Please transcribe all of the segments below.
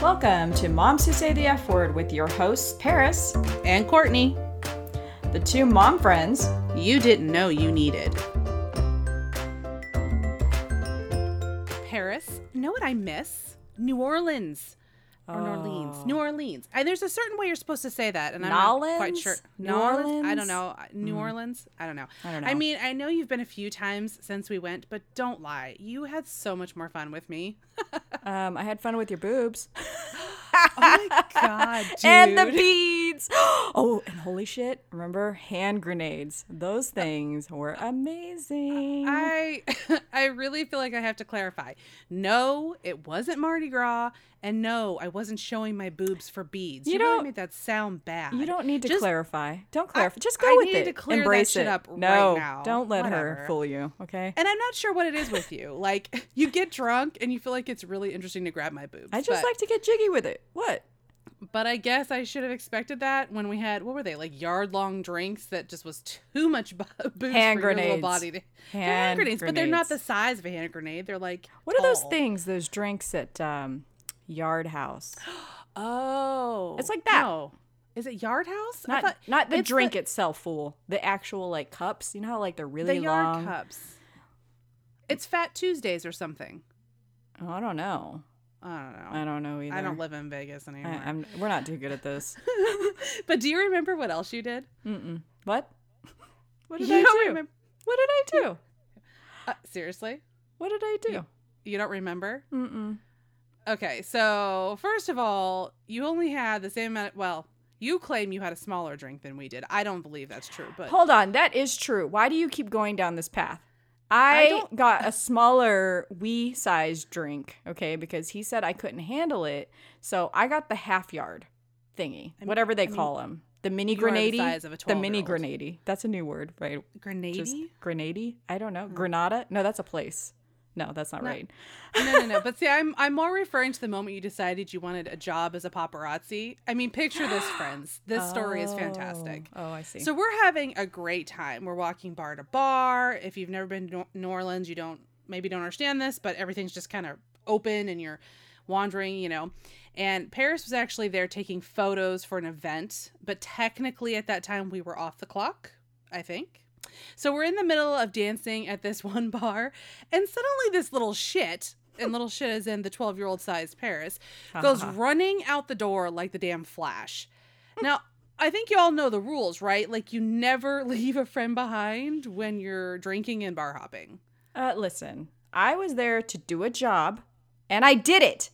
Welcome to Moms Who Say the F Word with your hosts, Paris, and Courtney, the two mom friends you didn't know you needed. Paris, know what I miss? New Orleans. Or New Orleans. New Orleans. And there's a certain way you're supposed to say that, and I'm not quite sure. New? I Orleans? don't know. New Orleans? I don't know. I don't know. I mean, I know you've been a few times since we went, but don't lie. You had so much more fun with me. Um, I had fun with your boobs oh Oh my god, dude. and the beads. oh, and holy shit! Remember hand grenades? Those things were amazing. I I really feel like I have to clarify. No, it wasn't Mardi Gras, and no, I wasn't showing my boobs for beads. You You, don't- made that sound bad. you don't need to Just- clarify. Don't clarify. Just go I with it. to clear that Embrace it. up right no, now. don't let her fool you. Okay. And I'm not sure what it is with you. Like you get drunk and you feel like it's really interesting to grab my boobs. I just but, like to get jiggy with it. What? but I guess I should have expected that when we had what were they like yard long drinks that just was too much booze Hand for your little body. To, Hand hand grenades, but they're not the size of a hand grenade. They're like What are those things? Those drinks at um, Yard House? Oh, It's like that. No. Is it Yard House? I Not thought- not the drink itself, fool. The actual like cups. You know how like they're the really yard long. cups. It's Fat Tuesdays or something. Oh, I don't know. I don't know. I don't know either. I don't live in Vegas anymore. I'm. We're not too good at this. but do you remember what else you did? Mm-mm. What? What did you I do? remember? What did I do? Uh, seriously, What did I do? you don't remember? Mm-mm. Okay, so first of all, you only had the same amount. Well, you claim you had a smaller drink than we did. I don't believe that's true, but Hold on, that is true. Why do you keep going down this path? I, I got a smaller wee size drink, okay, because he said I couldn't handle it. So I got the half yard thingy, whatever they I mean, call them. The mini the grenade. a The mini 12-year-old. grenade. That's a new word, right? grenade. Just grenade? I don't know. Hmm. Granada? No, that's a place. No, that's not right. no, no, no. But see, I'm I'm more referring to the moment you decided you wanted a job as a paparazzi. I mean, picture this, friends. This story is fantastic. Oh, oh, I see. So we're having a great time. We're walking bar to bar. If you've never been to New Orleans, you don't maybe don't understand this, but everything's just kind of open and you're wandering, you know. And Paris was actually there taking photos for an event, but technically at that time we were off the clock, I think. So we're in the middle of dancing at this one bar, and suddenly this little shit, and little shit is in the 12 year old sized Paris, goes running out the door like the damn flash. Now, I think you all know the rules, right? Like, you never leave a friend behind when you're drinking and bar hopping. Uh, listen, I was there to do a job, and I did it.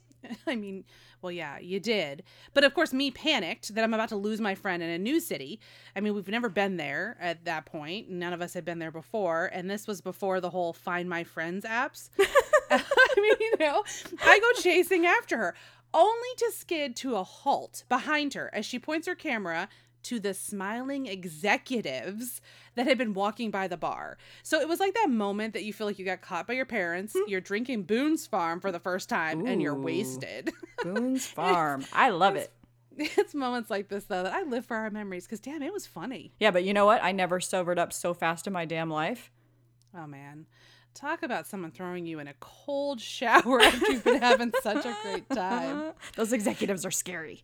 I mean, well, yeah, you did. But of course, me panicked that I'm about to lose my friend in a new city. I mean, we've never been there at that point. None of us had been there before. And this was before the whole Find My Friends apps. I mean, you know, I go chasing after her, only to skid to a halt behind her as she points her camera to the smiling executives that had been walking by the bar. So it was like that moment that you feel like you got caught by your parents, hmm. you're drinking Boone's Farm for the first time, and you're wasted. Boone's Farm. I love it. it's moments like this though that I live for our memories because damn, it was funny. Yeah, but you know what? I never sobered up so fast in my damn life. Oh man. Talk about someone throwing you in a cold shower after you've been having such a great time. Those executives are scary.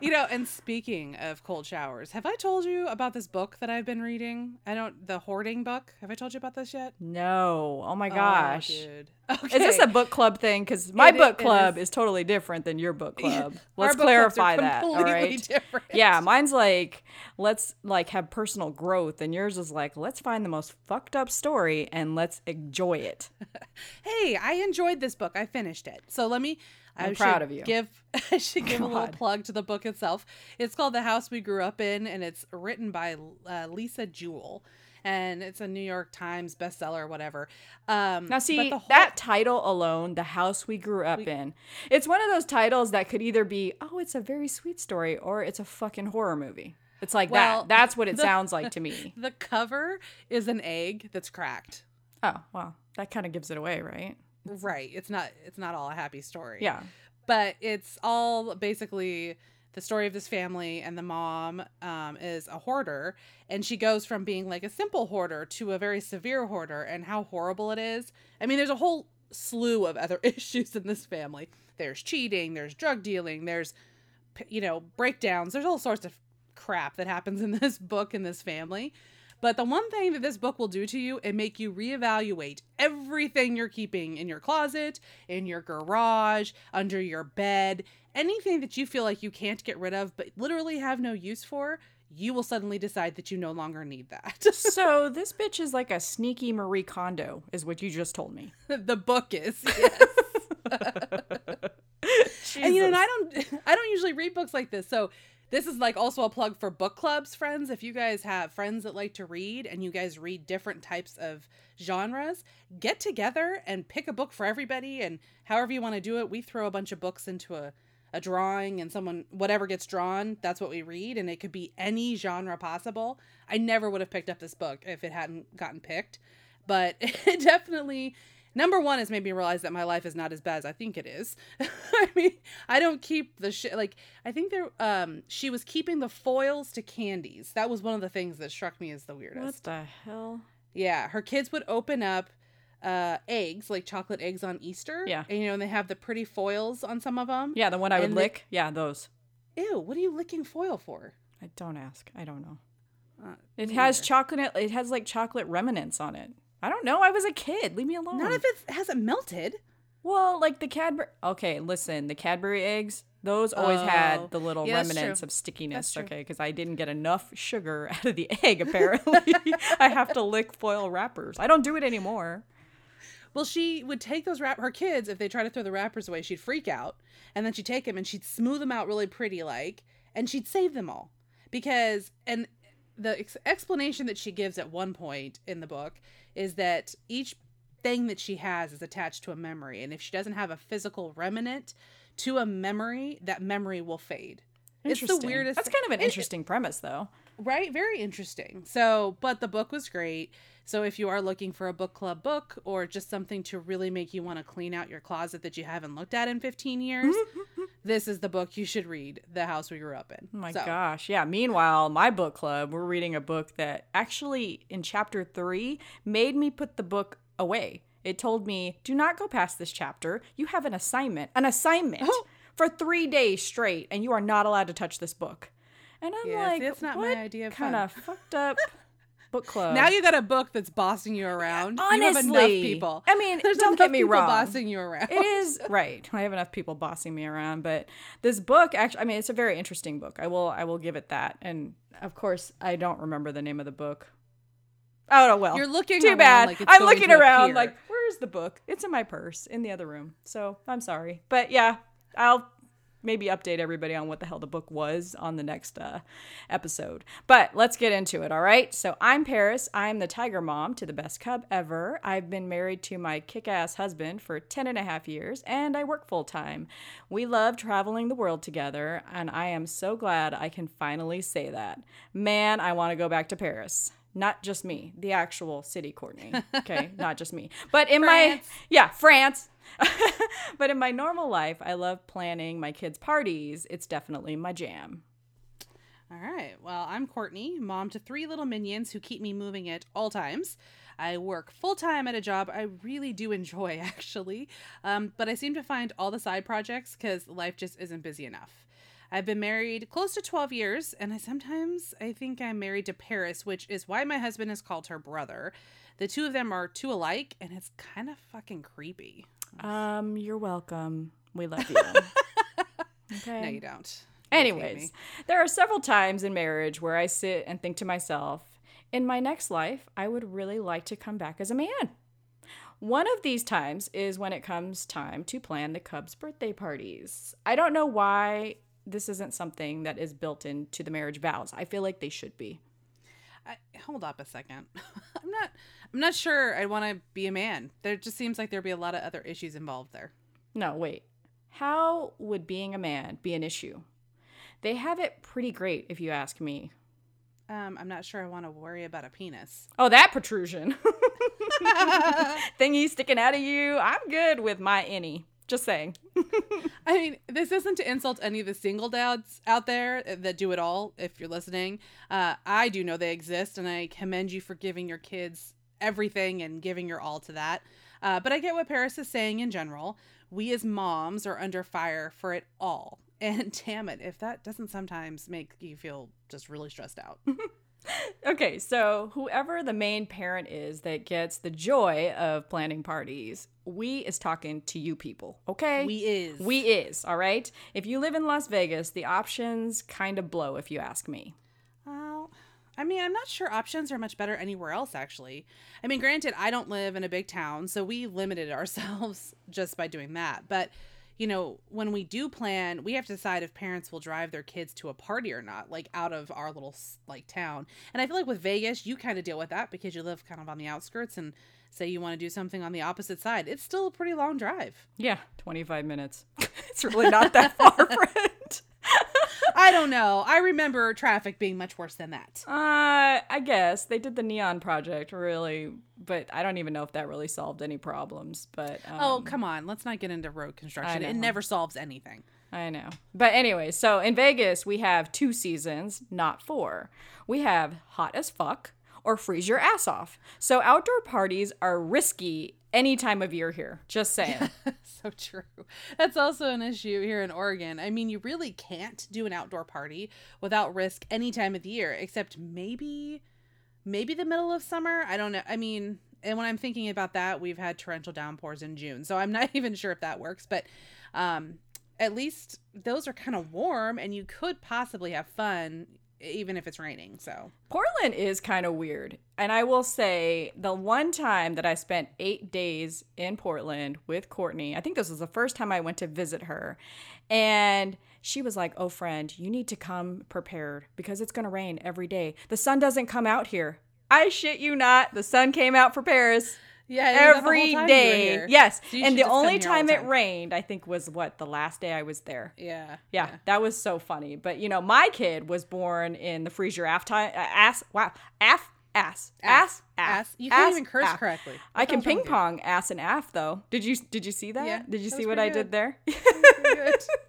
You know, and speaking of cold showers, have I told you about this book that I've been reading? I don't the hoarding book. Have I told you about this yet? No. Oh my Oh, gosh. dude. Is this a book club thing? Because my It book club is. is. totally different than your book club. Let's book clarify that. All completely right. different. Yeah, mine's like let's like have personal growth, and yours is like let's find the most fucked up story and let's enjoy it. hey, I enjoyed this book. I finished it. So let me. I I'm proud of you. Give I should give a little plug to the book itself. It's called The House We Grew Up In, and it's written by uh, Lisa Jewell, and it's a New York Times bestseller, whatever. Um, Now, but see the whole- that title alone, "The House We Grew Up In," it's one of those titles that could either be, "Oh, it's a very sweet story," or it's a fucking horror movie. It's like Well, that. That's what it the- sounds like to me. the cover is an egg that's cracked. Oh, well, that kind of gives it away, right? Right. It's not. It's not all a happy story. Yeah. but it's all basically the story of this family and the mom um, is a hoarder and she goes from being like a simple hoarder to a very severe hoarder and how horrible it is i mean there's a whole slew of other issues in this family. There's cheating, there's drug dealing, there's you know, breakdowns. There's all sorts of crap that happens in this book in this family. But the one thing that this book will do to you and make you reevaluate everything you're keeping in your closet, in your garage, under your bed, anything that you feel like you can't get rid of but literally have no use for, you will suddenly decide that you no longer need that. so this bitch is like a sneaky Marie Kondo, is what you just told me. the book is. Yes. and you know, and I don't I don't usually read books like this. So this is like also a plug for book clubs, friends. If you guys have friends that like to read and you guys read different types of genres, get together and pick a book for everybody and however you want to do it. We throw a bunch of books into a a drawing and someone whatever gets drawn, that's what we read and it could be any genre possible. I never would have picked up this book if it hadn't gotten picked, but it definitely number one has made me realize that my life is not as bad as I think it is. I mean, I don't keep the shit like I think there um she was keeping the foils to candies. That was one of the things that struck me as the weirdest. What the hell? Yeah, her kids would open up uh eggs, like chocolate eggs on Easter. Yeah. And you know, and they have the pretty foils on some of them. Yeah, the one I would And they- lick. yeah, those. Ew, what are you licking foil for? I don't ask. I don't know. Uh, It me has chocolate. It has like chocolate remnants on it. I don't know. I was a kid. Leave me alone. None of it hasn't melted. Well, like the Cadbury. Okay, listen. The Cadbury eggs. Those always had Oh. the little Yeah, remnants of stickiness. Okay, because I didn't get enough sugar out of the egg. Apparently, I have to lick foil wrappers. I don't do it anymore. Well, she would take those wrap her kids if they try to throw the wrappers away, she'd freak out, and then she'd take them and she'd smooth them out really pretty like, and she'd save them all because and the ex- explanation that she gives at one point in the book is that each thing that she has is attached to a memory, and if she doesn't have a physical remnant to a memory, that memory will fade. It's the weirdest. That's kind of an And- interesting premise, though. right very interesting so but the book was great so if you are looking for a book club book or just something to really make you want to clean out your closet that you haven't looked at in 15 years this is the book you should read the house we grew up in Oh my So, gosh. Yeah. Meanwhile, my book club, we're reading a book that actually in chapter three made me put the book away. It told me, do not go past this chapter. You have an assignment, an assignment Oh. For three days straight, and you are not allowed to touch this book. And I'm Yeah, see, like, that's not my idea of kind of fucked up book club. now you got a book that's bossing you around you have enough people I mean, there's don't get me people wrong. bossing you around it is right. I have enough people bossing me around, but this book actually I mean it's a very interesting book. I will I will give it that. And of course, I don't remember the name of the book. Oh no, well. You're looking too bad. like it's I'm looking around appear. like where's the book? It's in my purse in the other room. So, I'm sorry. But yeah, I'll maybe update everybody on what the hell the book was on the next uh, episode. But let's get into it, all right? So I'm Paris. I'm the tiger mom to the best cub ever. I've been married to my kick ass husband for 10 and a half years, and I work full time. We love traveling the world together, and I am so glad I can finally say that. Man, I want to go back to Paris. Not just me, the actual city, Courtney. Okay, not just me. But in my, yeah, France. but in my normal life, I love planning my kids' parties. It's definitely my jam. All right. Well, I'm Courtney, mom to three little minions who keep me moving at all times. I work full time at a job I really do enjoy, actually, um, but I seem to find all the side projects because life just isn't busy enough. I've been married close to 12 years, and I sometimes I think I'm married to Paris, which is why my husband has called her brother. The two of them are two alike, and it's kind of fucking creepy. Um, you're welcome. We love you. okay. No, you don't. You hate me. Anyways, there are several times in marriage where I sit and think to myself, in my next life, I would really like to come back as a man. One of these times is when it comes time to plan the Cubs' birthday parties. I don't know why this isn't something that is built into the marriage vows. I feel like they should be. I, hold up a second. I'm not. I'm not sure. I want to be a man. There just seems like there'd be a lot of other issues involved there. No, wait. How would being a man be an issue? They have it pretty great, if you ask me. Um, I'm not sure I want to worry about a penis. Oh, that protrusion. Thingy sticking out of you. I'm good with my innie. Just saying. I mean, this isn't to insult any of the single dads out there that do it all. If you're listening, uh, I do know they exist, and I commend you for giving your kids everything and giving your all to that. Uh, but I get what Paris is saying in general. We as moms are under fire for it all. And damn it, if that doesn't sometimes make you feel just really stressed out. Okay, so whoever the main parent is that gets the joy of planning parties, we is talking to you people, okay? we is. We is, all right? If you live in Las Vegas, the options kind of blow if you ask me. Well, I mean, I'm not sure options are much better anywhere else, actually. I mean, granted, I don't live in a big town, so we limited ourselves just by doing that. But, you know, when we do plan, we have to decide if parents will drive their kids to a party or not, like out of our little, like, town. And I feel like with Vegas, you kind of deal with that because you live kind of on the outskirts and say you want to do something on the opposite side. It's still a pretty long drive. Yeah, 25 minutes. it's really not that far, friend. I don't know. I remember traffic being much worse than that. Uh, I guess they did the neon project really, but I don't even know if that really solved any problems. But um, Oh, come on. Let's not get into road construction. It never solves anything. I know. But anyway, so in Vegas we have two seasons, not four. We have hot as fuck or freeze your ass off. So outdoor parties are risky any time of year here. Just saying. so true. That's also an issue here in Oregon. I mean, you really can't do an outdoor party without risk any time of the year, except maybe, maybe the middle of summer. I don't know. I mean, and when I'm thinking about that, we've had torrential downpours in June, so I'm not even sure if that works. But um, at least those are kind of warm, and you could possibly have fun even if it's raining. So Portland is kind of weird. And I will say, the one time that I spent eight days in Portland with Courtney, I think this was the first time I went to visit her. And she was like, Oh, friend, you need to come prepared because it's going to rain every day. The sun doesn't come out here. I shit you not. The sun came out for Paris yeah, it was that the whole every time day. Yes. So and the only here all time it rained, I think, was what? The last day I was there. Yeah, Yeah, that was so funny. But you know, my kid was born in the freeze your ass time. Uh, ass. Wow. Ass. Ass. Ass. Ass. ass. You can't ass, even curse correctly. I can the ping you? pong ass and aff though. Did you did you see that? Yeah, did you see what I pretty did there?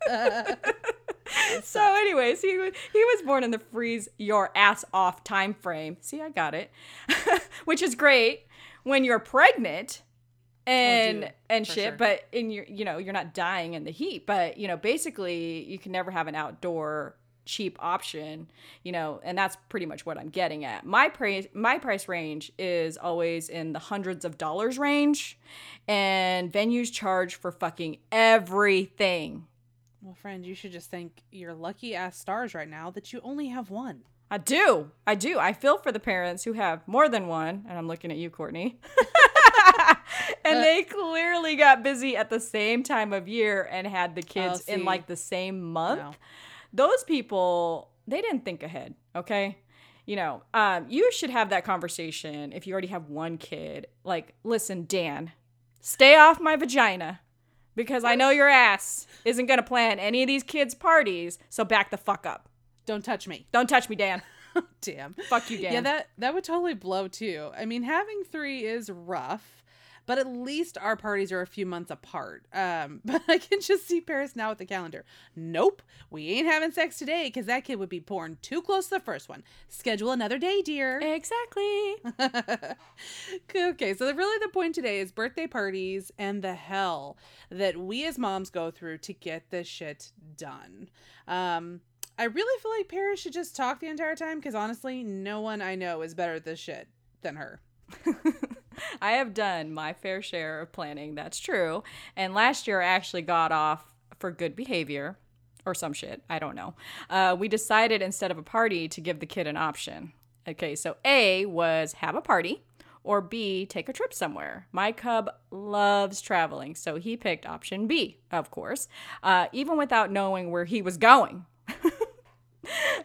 Uh, so anyways, he he was born in the freeze your ass off time frame. See, I got it. Which is great when you're pregnant and dude, and shit, sure. but in your you know, you're not dying in the heat, but you know, basically you can never have an outdoor cheap option, you know, and that's pretty much what I'm getting at. My price my price range is always in the hundreds of dollars range and venues charge for fucking everything. Well, friend, you should just thank your lucky ass stars right now that you only have one. I do. I do. I feel for the parents who have more than one, and I'm looking at you, Courtney. and they clearly got busy at the same time of year and had the kids in like the same month. No. Those people, they didn't think ahead, okay? You know, um, you should have that conversation if you already have one kid. Like, listen, Dan, stay off my vagina because I know your ass isn't going to plan any of these kids' parties, so back the fuck up. Don't touch me. Don't touch me, Dan. Damn. Fuck you, Dan. Yeah, that that would totally blow too. I mean, having three is rough, but at least our parties are a few months apart. Um, but I can just see Paris now with the calendar. Nope, we ain't having sex today because that kid would be born too close to the first one. Schedule another day, dear. Exactly. okay, so really the point today is birthday parties and the hell that we as moms go through to get this shit done. Um, I really feel like Paris should just talk the entire time because honestly, no one I know is better at this shit than her. I have done my fair share of planning. That's true. And last year I actually got off for good behavior or some shit. I don't know. Uh, we decided instead of a party to give the kid an option. Okay, so A was have a party or B take a trip somewhere. My cub loves traveling, so he picked option B, of course, uh, even without knowing where he was going.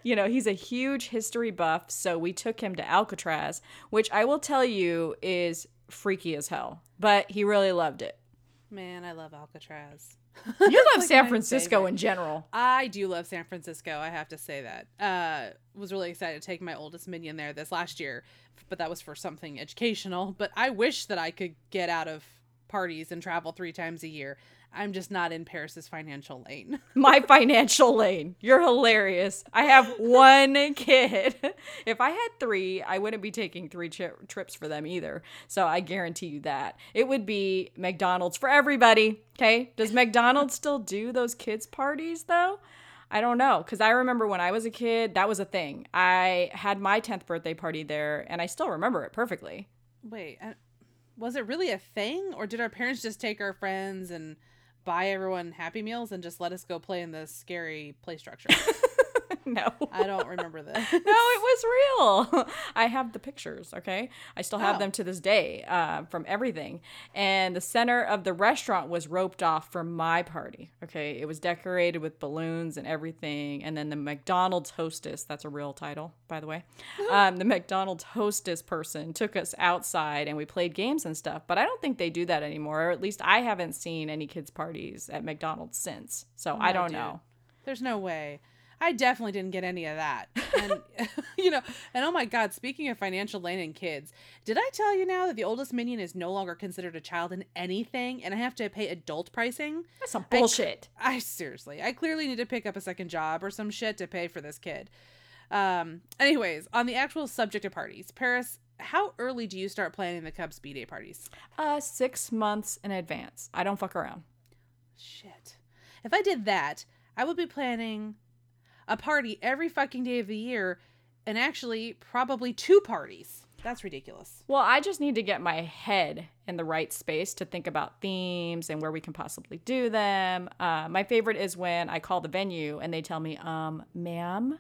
You know, he's a huge history buff, so we took him to Alcatraz, which I will tell you is freaky as hell, but he really loved it. Man, I love Alcatraz. You love Like San Francisco favorite. in general. I do love San Francisco. I have to say that. Uh, was really excited to take my oldest minion there this last year, but that was for something educational. But I wish that I could get out of parties and travel three times a year. I'm just not in Paris's financial lane. My financial lane. You're hilarious. I have one kid. If I had three, I wouldn't be taking three tri- trips for them either. So I guarantee you that. It would be McDonald's for everybody. Okay. Does McDonald's still do those kids' parties though? I don't know. Because I remember when I was a kid, that was a thing. I had my 10th birthday party there and I still remember it perfectly. Wait, I, was it really a thing? Or did our parents just take our friends and buy everyone Happy Meals and just let us go play in the scary play structure? no. I don't remember this. no, it was real. I have the pictures, okay? I still have Oh. them to this day uh, from everything. And the center of the restaurant was roped off for my party, okay? It was decorated with balloons and everything. And then the McDonald's hostess, that's a real title, by the way, um, the McDonald's hostess person took us outside and we played games and stuff. But I don't think they do that anymore, or at least I haven't seen any kids' parties at McDonald's since. So I don't dude. know. There's no way. I definitely didn't get any of that. And you know, and oh my god, speaking of financial lane and kids, did I tell you now that the oldest minion is no longer considered a child in anything and I have to pay adult pricing? That's some bullshit. I seriously, I clearly need to pick up a second job or some shit to pay for this kid. Um, anyways, on the actual subject of parties, Paris, how early do you start planning the Cubs B Day parties? Uh, six months in advance. I don't fuck around. Shit. If I did that, I would be planning a party every fucking day of the year and actually probably two parties. That's ridiculous. Well, I just need to get my head in the right space to think about themes and where we can possibly do them. Uh, my favorite is when I call the venue and they tell me, um, ma'am,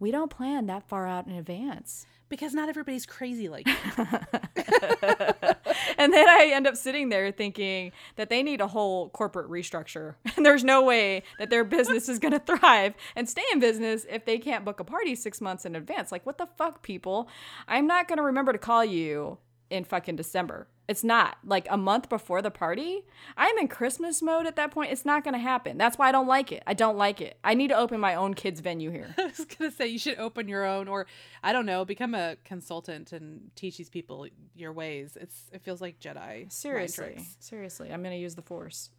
we don't plan that far out in advance. Because not everybody's crazy like you. and then I end up sitting there thinking that they need a whole corporate restructure. And there's no way that their business is going to thrive and stay in business if they can't book a party six months in advance. Like, what the fuck, people? I'm not going to remember to call you in fucking December. It's not like a month before the party. I'm in Christmas mode at that point. It's not going to happen. That's why I don't like it. I don't like it. I need to open my own kids' venue here. I was gonna say you should open your own, or I don't know, become a consultant and teach these people your ways. It's it feels like Jedi. Seriously. Seriously. I'm going to use the force.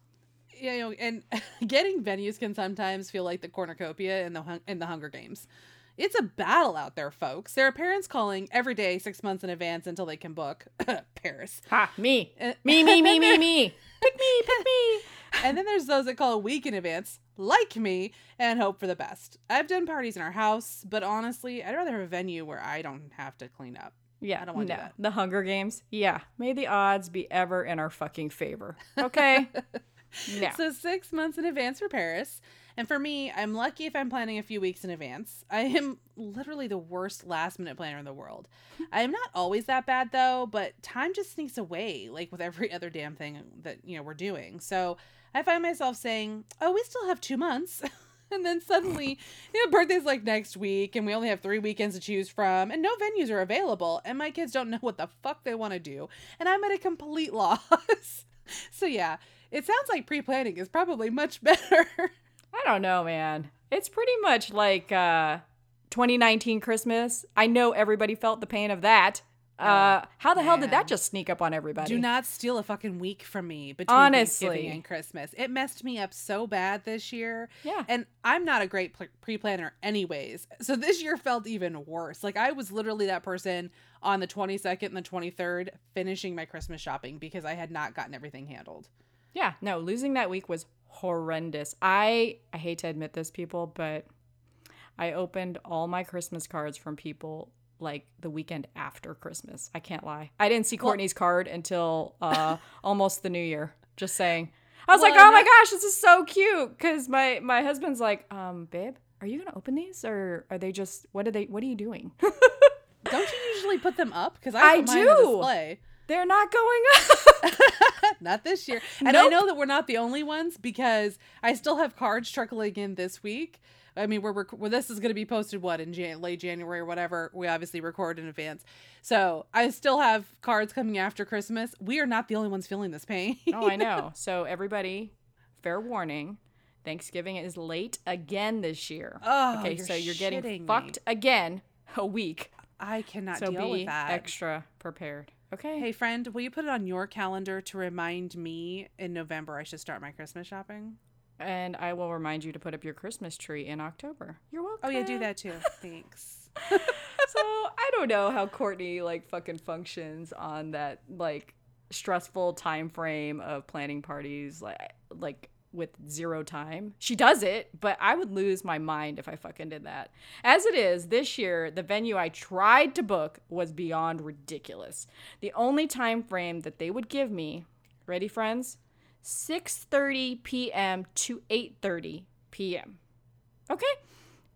Yeah, you know, and getting venues can sometimes feel like the cornucopia in the in the Hunger Games. It's a battle out there, folks. There are parents calling every day six months in advance until they can book Paris. Ha, me. Uh, Me, me, me, me, me. Pick me, pick me. and then there's those that call a week in advance, like me, and hope for the best. I've done parties in our house, but honestly, I'd rather have a venue where I don't have to clean up. Yeah, I don't do no. that. The Hunger Games. Yeah, may the odds be ever in our fucking favor. Okay. no. So six months in advance for Paris. And for me, I'm lucky if I'm planning a few weeks in advance. I am literally the worst last minute planner in the world. I am not always that bad though, but time just sneaks away, like with every other damn thing that, you know, we're doing. So I find myself saying, Oh, we still have two months. and then suddenly, you know, birthday's like next week, and we only have three weekends to choose from, and no venues are available, and my kids don't know what the fuck they want to do, and I'm at a complete loss. so yeah, it sounds like pre-planning is probably much better. I don't know, man. It's pretty much like uh 2019 Christmas. I know everybody felt the pain of that. Uh how the hell did that just sneak up on everybody? Do not steal a fucking week from me between Honestly. Thanksgiving and Christmas. It messed me up so bad this year. Yeah. And I'm not a great pre-planner anyways. So this year felt even worse. Like I was literally that person on the 22nd and the 23rd finishing my Christmas shopping because I had not gotten everything handled. Yeah, no, losing that week was horrendous. I I hate to admit this people, but I opened all my Christmas cards from people like the weekend after Christmas. I can't lie. I didn't see Courtney's card until uh almost the new year. Just saying. I was Well, like, "Oh my gosh, this is so cute." Cuz my my husband's like, "Um, babe, are you going to open these or are they just what are they what are you doing?" Don't you usually put them up? Because I, I put mine on do. display. They're not going up. not this year. And I know that we're not the only ones because I still have cards trickling in this week. I mean, we're rec- well, this is going to be posted what in Jan- late January or whatever. We obviously record in advance, so I still have cards coming after Christmas. We are not the only ones feeling this pain. oh, I know. So everybody, fair warning. Thanksgiving is late again this year. Oh, okay, you're so you're getting me. fucked again a week. I cannot So deal be with that. extra prepared. Okay. Hey, friend, will you put it on your calendar to remind me in November I should start my Christmas shopping? And I will remind you to put up your Christmas tree in October. You're welcome. Oh, yeah, do that too. Thanks. so I don't know how Courtney like fucking functions on that like stressful time frame of planning parties like like with zero time. She does it, but I would lose my mind if I fucking did that. As it is, this year the venue I tried to book was beyond ridiculous. The only time frame that they would give me, ready friends? 6:30 p.m. to 8:30 p.m. Okay?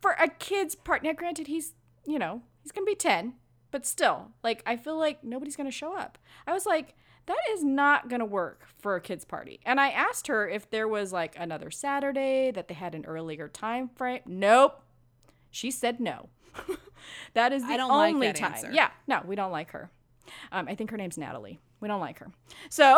For a kid's part. Now granted he's, you know, he's going to be 10, but still, like I feel like nobody's going to show up. I was like that is not going to work for a kids party. And I asked her if there was like another Saturday that they had an earlier time frame. Nope. She said no. that is the I don't only like time. answer. Yeah, no, we don't like her. Um, I think her name's Natalie. We don't like her. So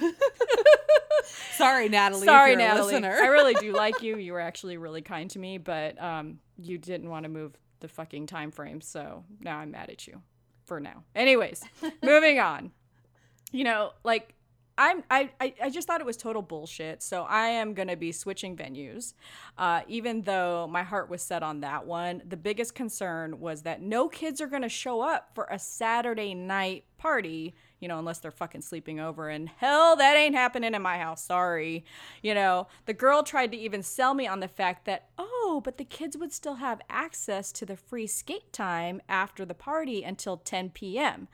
Sorry, Natalie. sorry, Natalie. listener. I really do like you. You were actually really kind to me, but um, you didn't want to move the fucking time frame. So now I'm mad at you for now. Anyways, moving on you know, like I'm I, I just thought it was total bullshit. So I am gonna be switching venues. Uh, even though my heart was set on that one, the biggest concern was that no kids are gonna show up for a Saturday night party, you know, unless they're fucking sleeping over. And hell, that ain't happening in my house. Sorry. You know, the girl tried to even sell me on the fact that, oh, but the kids would still have access to the free skate time after the party until 10 p.m.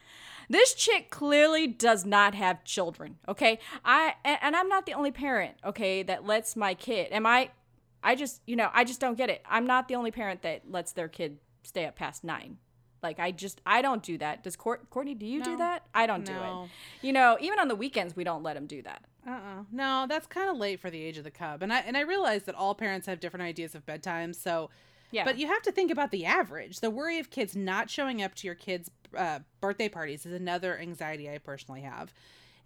This chick clearly does not have children, okay? I and, I'm not the only parent, okay, that lets my kid. Am I I just, you know, I just don't get it. I'm not the only parent that lets their kid stay up past 9. Like I just I don't do that. Does Court, Courtney do you do that? I don't do No. it. You know, even on the weekends we don't let him do that. Uh-uh. No, that's kind of late for the age of the cub. And I and I realize that all parents have different ideas of bedtime, so Yeah. But you have to think about the average. The worry of kids not showing up to your kids' uh, birthday parties is another anxiety I personally have.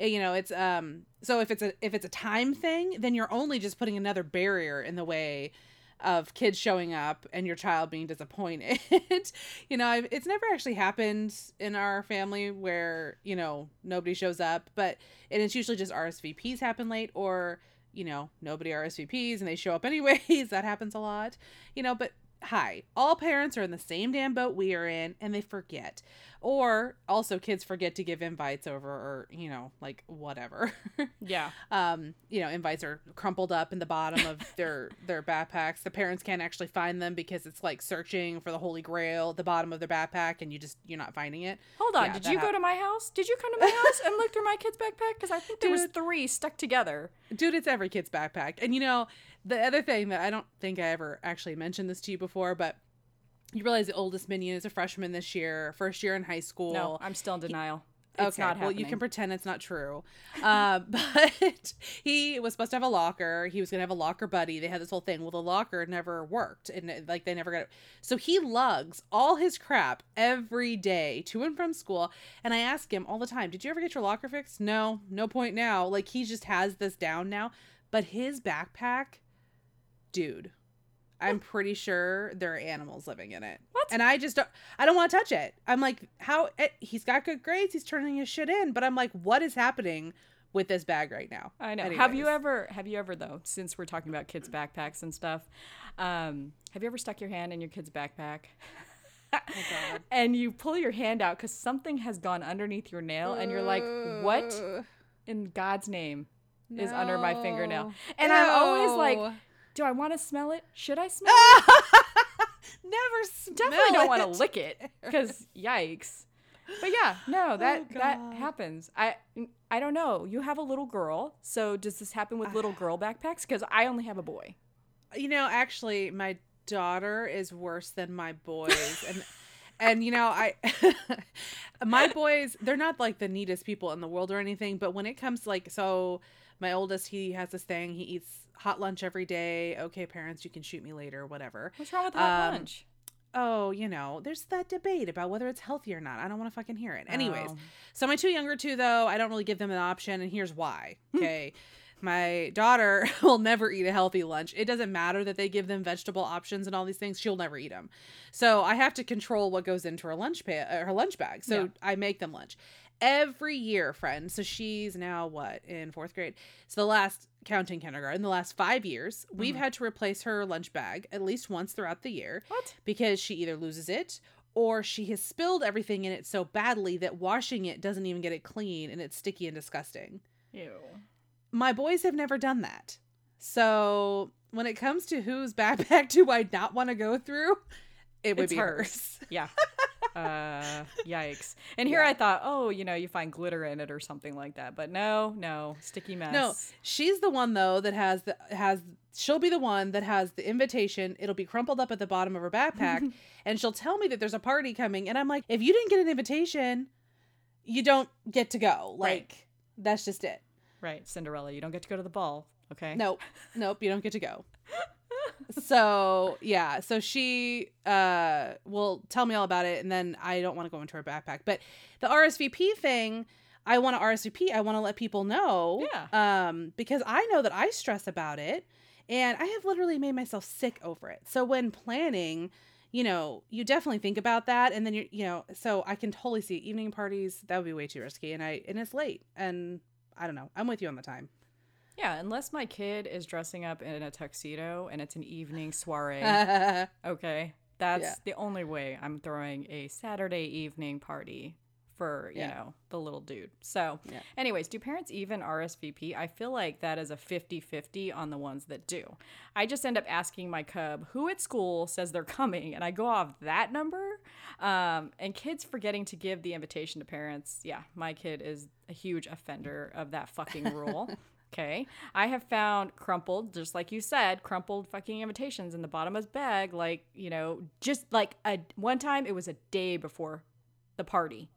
Uh, You know, it's um. So if it's a if it's a time thing, then you're only just putting another barrier in the way of kids showing up and your child being disappointed. you know, I've, it's never actually happened in our family where you know nobody shows up, but and it's usually just RSVPs happen late or you know nobody RSVPs and they show up anyways. that happens a lot. You know, but hi, all parents are in the same damn boat we are in and they forget. Or also kids forget to give invites over or, you know, like whatever. yeah. um, you know, invites are crumpled up in the bottom of their their backpacks. The parents can't actually find them because it's like searching for the holy grail at the bottom of their backpack and you just you're not finding it. Hold on. Yeah, Did you go to my house? Did you come to my house and look through my kid's backpack? Because I think there was three stuck together. Dude, it's every kid's backpack. And you know, the other thing that I don't think I ever actually mentioned this to you before, but you realize the oldest minion is a freshman this year, first year in high school. No, I'm still in denial. It's okay, not well, happening. you can pretend it's not true. Uh, but he was supposed to have a locker. He was going to have a locker buddy. They had this whole thing. Well, the locker never worked, and like they never got it. So he lugs all his crap every day to and from school. And I ask him all the time, "Did you ever get your locker fixed?" No, no point now. Like he just has this down now. But his backpack, dude. I'm pretty sure there are animals living in it. What? And I just don't I don't want to touch it. I'm like, how it, he's got good grades, he's turning his shit in, but I'm like, what is happening with this bag right now? I know. Have you ever? Have you ever though? Since we're talking about kids' backpacks and stuff, um, have you ever stuck your hand in your kid's backpack? Oh god. and you pull your hand out because something has gone underneath your nail, and you're like, "What in God's name is under my fingernail?" no. And I'm always like. "Do I want to smell it? Should I smell it?" never smell Definitely don't want to lick it because yikes. But yeah, no, that Oh, that happens. I I don't know. You have a little girl, so does this happen with little ah. girl backpacks? Because I only have a boy. You know, actually, my daughter is worse than my boys, and and you know, I my boys they're not like the neatest people in the world or anything, but when it comes to, like so, my oldest he has this thing he eats hot lunch every day. Okay, parents, you can shoot me later, whatever. What's wrong with hot Um, lunch? Oh, you know, there's that debate about whether it's healthy or not. I don't want to fucking hear it. Anyways, Oh. so my two younger two though, I don't really give them an option, and here's why. Okay. My daughter will never eat a healthy lunch. It doesn't matter that they give them vegetable options and all these things; she'll never eat them. So I have to control what goes into her lunch pa- uh, her lunch bag. So Yeah. I make them lunch, every year, friend. So she's now what in fourth grade? So the last counting kindergarten, the last five years, we've Mhm. had to replace her lunch bag at least once throughout the year What? because she either loses it or she has spilled everything in it so badly that washing it doesn't even get it clean and it's sticky and disgusting. Ew. My boys have never done that. So when it comes to whose backpack do I not want to go through, it would It's be hers. hers. Yeah. uh, yikes. And here Yeah. I thought, oh, you know, you find glitter in it or something like that. But no, no, sticky mess. No, she's the one though that has the has she'll be the one that has the invitation. It'll be crumpled up at the bottom of her backpack and she'll tell me that there's a party coming and I'm like, "If you didn't get an invitation, you don't get to go." Like Right. that's just it. Right, Cinderella, you don't get to go to the ball. Okay. Nope. Nope, you don't get to go. so, yeah, so she uh will tell me all about it and then I don't want to go into her backpack. But the RSVP thing, I want to RSVP. I want to let people know. Yeah. Um because I know that I stress about it and I have literally made myself sick over it. So when planning, you know, you definitely think about that and then you you know, so I can totally see evening parties that would be way too risky and I and it's late and I don't know. I'm with you on the time. Yeah, unless my kid is dressing up in a tuxedo and it's an evening soiree. okay. That's Yeah. the only way I'm throwing a Saturday evening party for, you Yeah. know, the little dude. So, Yeah. anyways, do parents even RSVP? I feel like that is a 50 50 on the ones that do. I just end up asking my cub who at school says they're coming, and I go off that number. Um, and kids forgetting to give the invitation to parents. Yeah, my kid is a huge offender of that fucking rule. Okay. I have found crumpled, just like you said, crumpled fucking invitations in the bottom of his bag. Like, you know, just like a one time it was a day before the party.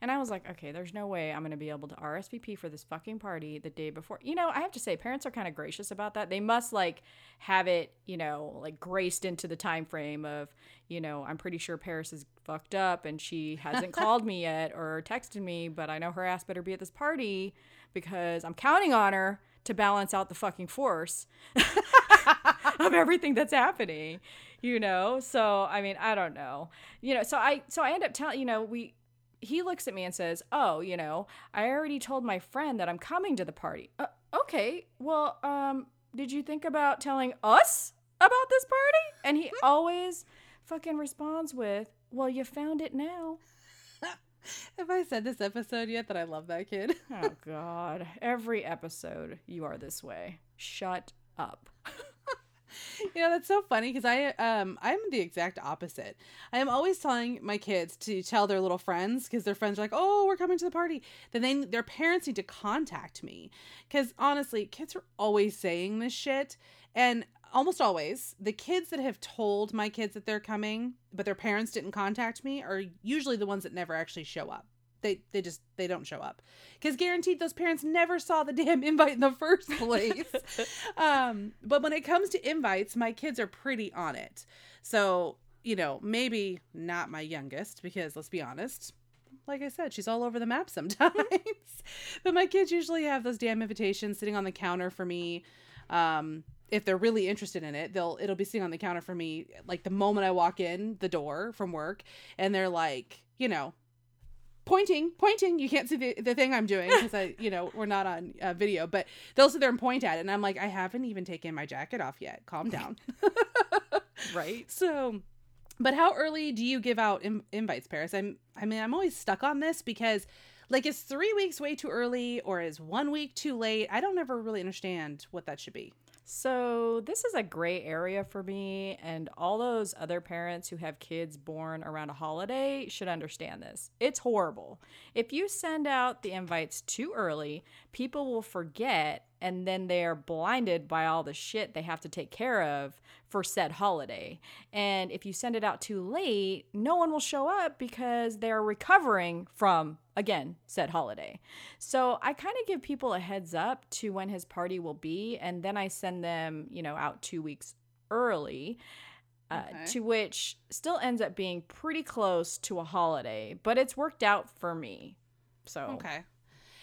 And I was like, okay, there's no way I'm going to be able to RSVP for this fucking party the day before. You know, I have to say, parents are kind of gracious about that. They must like have it, you know, like graced into the time frame of, you know, I'm pretty sure Paris is fucked up and she hasn't called me yet or texted me, but I know her ass better be at this party because I'm counting on her to balance out the fucking force of everything that's happening you know? So i mean i don't know. You know so i so i end up telling you know we he looks at me and says oh you know i already told my friend that i'm coming to the party. Uh, okay. Well um did you think about telling us about this party? And he always fucking responds with well you found it now Have I said this episode yet that I love that kid? oh god every episode you are this way shut up you know, that's so funny because I um I'm the exact opposite. I am always telling my kids to tell their little friends because their friends are like, "Oh, we're coming to the party." Then they their parents need to contact me because honestly, kids are always saying this shit, and almost always the kids that have told my kids that they're coming, but their parents didn't contact me, are usually the ones that never actually show up. They they just they don't show up because guaranteed those parents never saw the damn invite in the first place. um, but when it comes to invites, my kids are pretty on it. So you know maybe not my youngest because let's be honest. Like I said, she's all over the map sometimes. but my kids usually have those damn invitations sitting on the counter for me. Um, if they're really interested in it, they'll it'll be sitting on the counter for me like the moment I walk in the door from work, and they're like, you know, pointing, pointing. You can't see the, the thing I'm doing because I, you know, we're not on uh, video, but they'll sit there and point at it. And I'm like, I haven't even taken my jacket off yet. Calm down. right so, but how early do you give out Im- invites, Paris? I'm, I mean, I'm always stuck on this because, like, is three weeks way too early or is one week too late? I don't ever really understand what that should be. So, this is a gray area for me, and all those other parents who have kids born around a holiday should understand this. It's horrible. If you send out the invites too early, people will forget, and then they're blinded by all the shit they have to take care of for said holiday. And if you send it out too late, no one will show up because they're recovering from, again, said holiday. So I kind of give people a heads up to when his party will be, and then I send them, you know, out two weeks early. Uh, Okay. To which still ends up being pretty close to a holiday, but it's worked out for me. So Okay.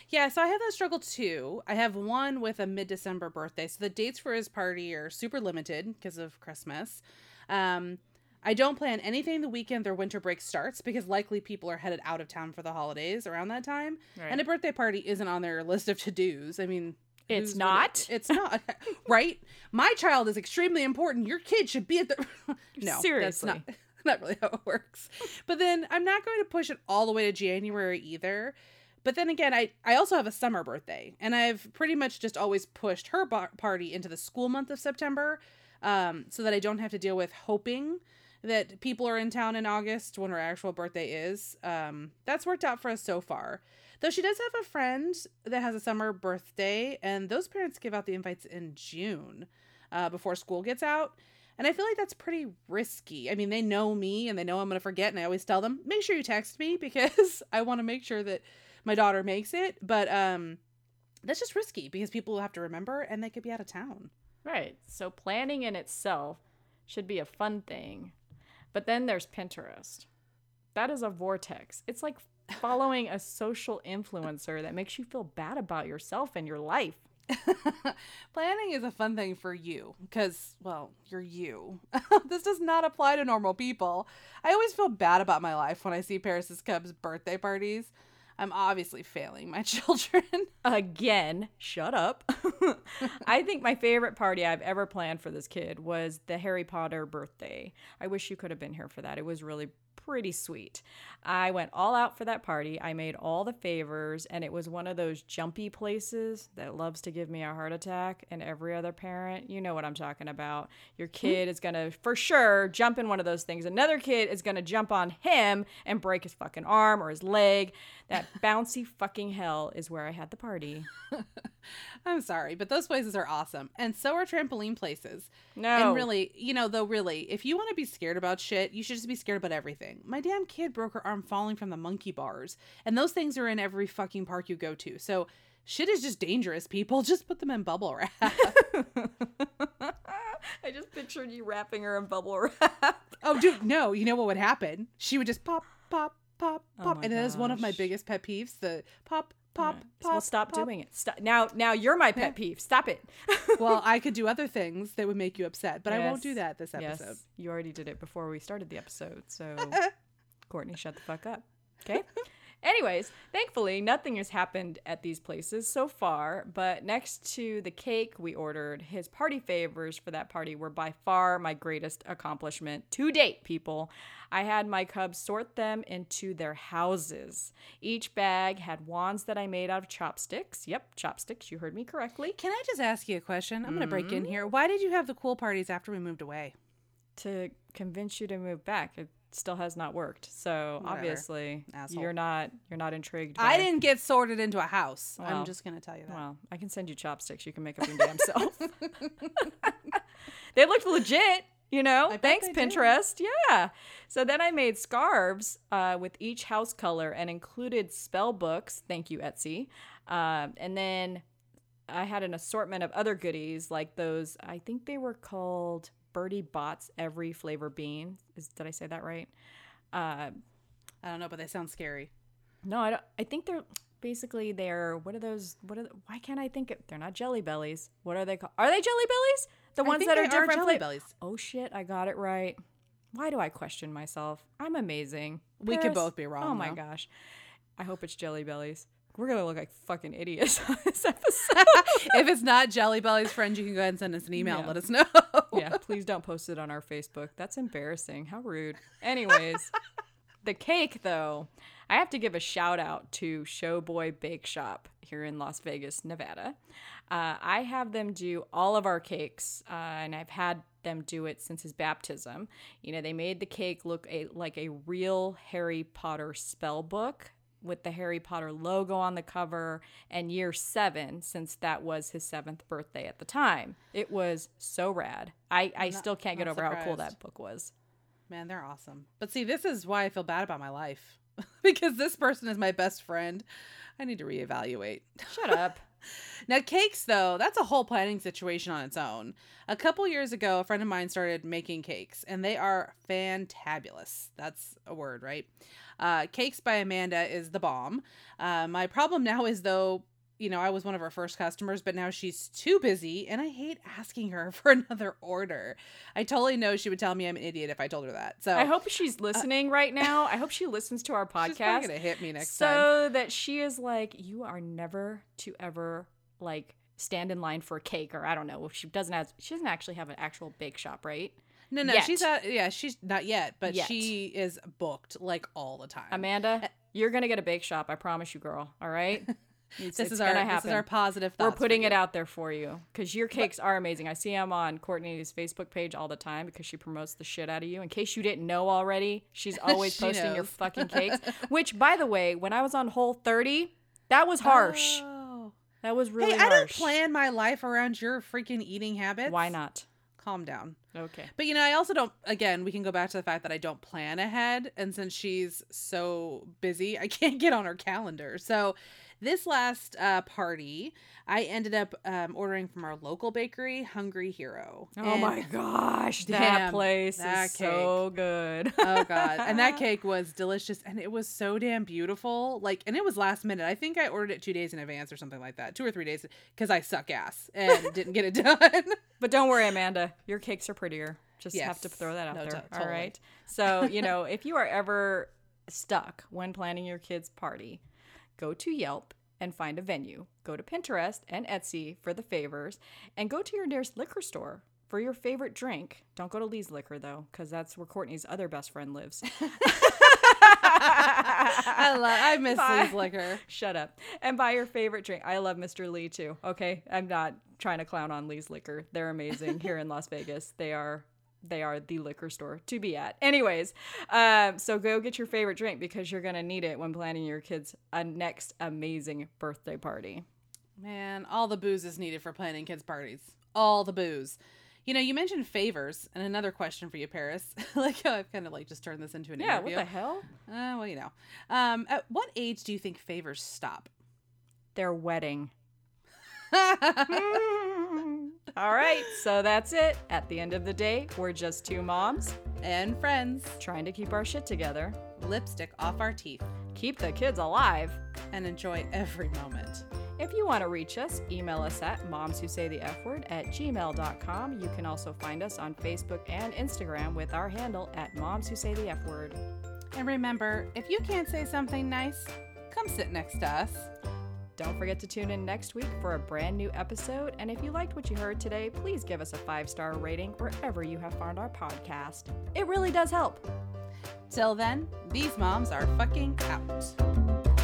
Yeah, so I have that struggle too. I have one with a mid December birthday. So the dates for his party are super limited because of Christmas. Um, I don't plan anything the weekend their winter break starts because likely people are headed out of town for the holidays around that time. Right. And a birthday party isn't on their list of to dos. I mean, It's not? it- It's not. right? My child is extremely important. Your kid should be at the. no, Seriously. That's not, not really how it works. But then I'm not going to push it all the way to January either. But then again, I, I also have a summer birthday, and I've pretty much just always pushed her bar- party into the school month of September um, so that I don't have to deal with hoping that people are in town in August when her actual birthday is. Um, that's worked out for us so far. Though she does have a friend that has a summer birthday, and those parents give out the invites in June uh, before school gets out. And I feel like that's pretty risky. I mean, they know me and they know I'm going to forget, and I always tell them, make sure you text me because I want to make sure that my daughter makes it. But um, that's just risky because people will have to remember and they could be out of town. Right. So planning in itself should be a fun thing. But then there's Pinterest. That is a vortex. It's like following a social influencer that makes you feel bad about yourself and your life. Planning is a fun thing for you because, well, you're you. this does not apply to normal people. I always feel bad about my life when I see Paris's Cubs birthday parties. I'm obviously failing my children. Again, shut up. I think my favorite party I've ever planned for this kid was the Harry Potter birthday. I wish you could have been here for that. It was really pretty sweet. I went all out for that party. I made all the favors, and it was one of those jumpy places that loves to give me a heart attack. And every other parent, you know what I'm talking about. Your hmm. kid is gonna, for sure, jump in one of those things. Another kid is gonna jump on him and break his fucking arm or his leg. That bouncy fucking hell is where I had the party. I'm sorry, but those places are awesome. And so are trampoline places. No. And really, you know, though, really, if you want to be scared about shit, you should just be scared about everything. My damn kid broke her arm falling from the monkey bars, and those things are in every fucking park you go to. So shit is just dangerous, people. Just put them in bubble wrap. I just pictured you wrapping her in bubble wrap. oh, dude, no. You know what would happen? She would just pop, pop, pop, Oh pop. my and that is one of my biggest pet peeves the pop, pop, pop. well, stop pop. doing it. Stop. Now, now you're my pet peeve. Stop it. well, I could do other things that would make you upset, but I won't do that this Yes, episode. you already did it before we started the episode. So, Courtney, shut the fuck up. Okay. Anyways, thankfully, nothing has happened at these places so far. But next to the cake we ordered, his party favors for that party were by far my greatest accomplishment to date, people. I had my cubs sort them into their houses. Each bag had wands that I made out of chopsticks. Yep, chopsticks. You heard me correctly. Can I just ask you a question? I'm going to break Mm-hmm. in here. Why did you have the cool parties after we moved away? to convince you to move back. It still has not worked. So Whatever. obviously Asshole. you're not you're not intrigued. I didn't get sorted into a house. Well, I'm just going to tell you that. Well, I can send you chopsticks. You can make up your damn self. they looked legit. You know, thanks they did. Pinterest. Yeah. So then I made scarves uh, with each house color and included spell books. Thank you, Etsy. Um, and then I had an assortment of other goodies like those. I think they were called Bertie Bott's Every Flavor Bean. Is, did I say that right? Uh, I don't know, but they sound scary. no, I don't. I think they're basically they're what are those? What are? The, why can't I think? Of, they're not Jelly Bellies. What are they called? Are they Jelly Bellies? The ones that are different Jelly bellies. Oh shit! I got it right. Why do I question myself? I'm amazing. We could both be wrong, Oh my though. gosh! I hope it's Jelly Bellies. We're gonna look like fucking idiots on this episode. if it's not Jelly Bellies, friends, you can go ahead and send us an email and Yeah. let us know. yeah, please don't post it on our Facebook. That's embarrassing. How rude. Anyways, the cake though, I have to give a shout out to Showboy Bake Shop here in Las Vegas, Nevada. Uh, I have them do all of our cakes, uh, and I've had them do it since his baptism. You know, they made the cake look a, like a real Harry Potter spell book with the Harry Potter logo on the cover and year seven, since that was his seventh birthday at the time. It was so rad. I, I still can't get not over how cool that book was. Man, they're awesome. But see, this is why I feel bad about my life. because this person is my best friend. I need to reevaluate. Shut up. Now, cakes, though, that's a whole planning situation on its own. A couple years ago, a friend of mine started making cakes, and they are fantabulous. That's a word, right? Uh, cakes by Amanda is the bomb. Uh, my problem now is, though, you know, I was one of her first customers, but now she's too busy and I hate asking her for another order. I totally know she would tell me I'm an idiot if I told her that. So I hope she's listening right now. I hope she listens to our she's podcast gonna hit me next so time. that she is like, you are never to ever like stand in line for a cake or I don't know. She doesn't have she doesn't actually have an actual bake shop, right? No, no, yet. she's not yeah, she's not yet, but Yet. she is booked like all the time. Amanda, eh. you're gonna get a bake shop. I promise you, girl. All right. It's, this it's is our gonna this happen. is our positive We're putting it out there for you because your cakes are amazing. I see them on Courtney's Facebook page all the time because she promotes the shit out of you. In case you didn't know already, she's always She posting your fucking cakes. Which, by the way, when I was on Whole 30, that was harsh. Oh. That was really hey, I don't plan my life around your freaking eating habits. Why not? Calm down. Okay. But you know, I also don't. Again, we can go back to the fact that I don't plan ahead, and since she's so busy, I can't get on her calendar. So, this last uh, party, I ended up um, ordering from our local bakery, Hungry Hero. Oh And- my gosh, that Damn, place that is so good. oh god and that cake was delicious and it was so damn beautiful like and it was last minute i think i ordered it two days in advance or something like that two or three days because i suck ass and didn't get it done But don't worry, Amanda. Your cakes are prettier. Just have to throw that out No, there. All totally. right. So, you know, if you are ever stuck when planning your kids' party, go to Yelp and find a venue. Go to Pinterest and Etsy for the favors, and go to your nearest liquor store for your favorite drink. Don't go to Lee's Liquor, though, because that's where Courtney's other best friend lives. i love i miss Bye. Lee's liquor Shut up. And buy your favorite drink. I love Mr. Lee too. Okay. I'm not trying to clown on Lee's Liquor. They're amazing here in Las Vegas. They are they are the liquor store to be at. Anyways, um, so go get your favorite drink because you're gonna need it when planning your kids' a next amazing birthday party. man all the booze is needed for planning kids parties all the booze you know you mentioned favors and another question for you paris like how i've kind of like just turned this into an Yeah, interview what the hell? uh, well you know um at what age do you think favors stop Their wedding. All right, so that's it. At the end of the day, we're just two moms and friends trying to keep our shit together, lipstick off our teeth keep the kids alive. and enjoy every moment. If you want to reach us, email us at moms who say the F word at gmail.com. You can also find us on Facebook and Instagram with our handle at moms who say the F word. And remember, if you can't say something nice, come sit next to us. Don't forget to tune in next week for a brand new episode. And if you liked what you heard today, please give us a five star rating wherever you have found our podcast. It really does help. Till then, these moms are fucking out.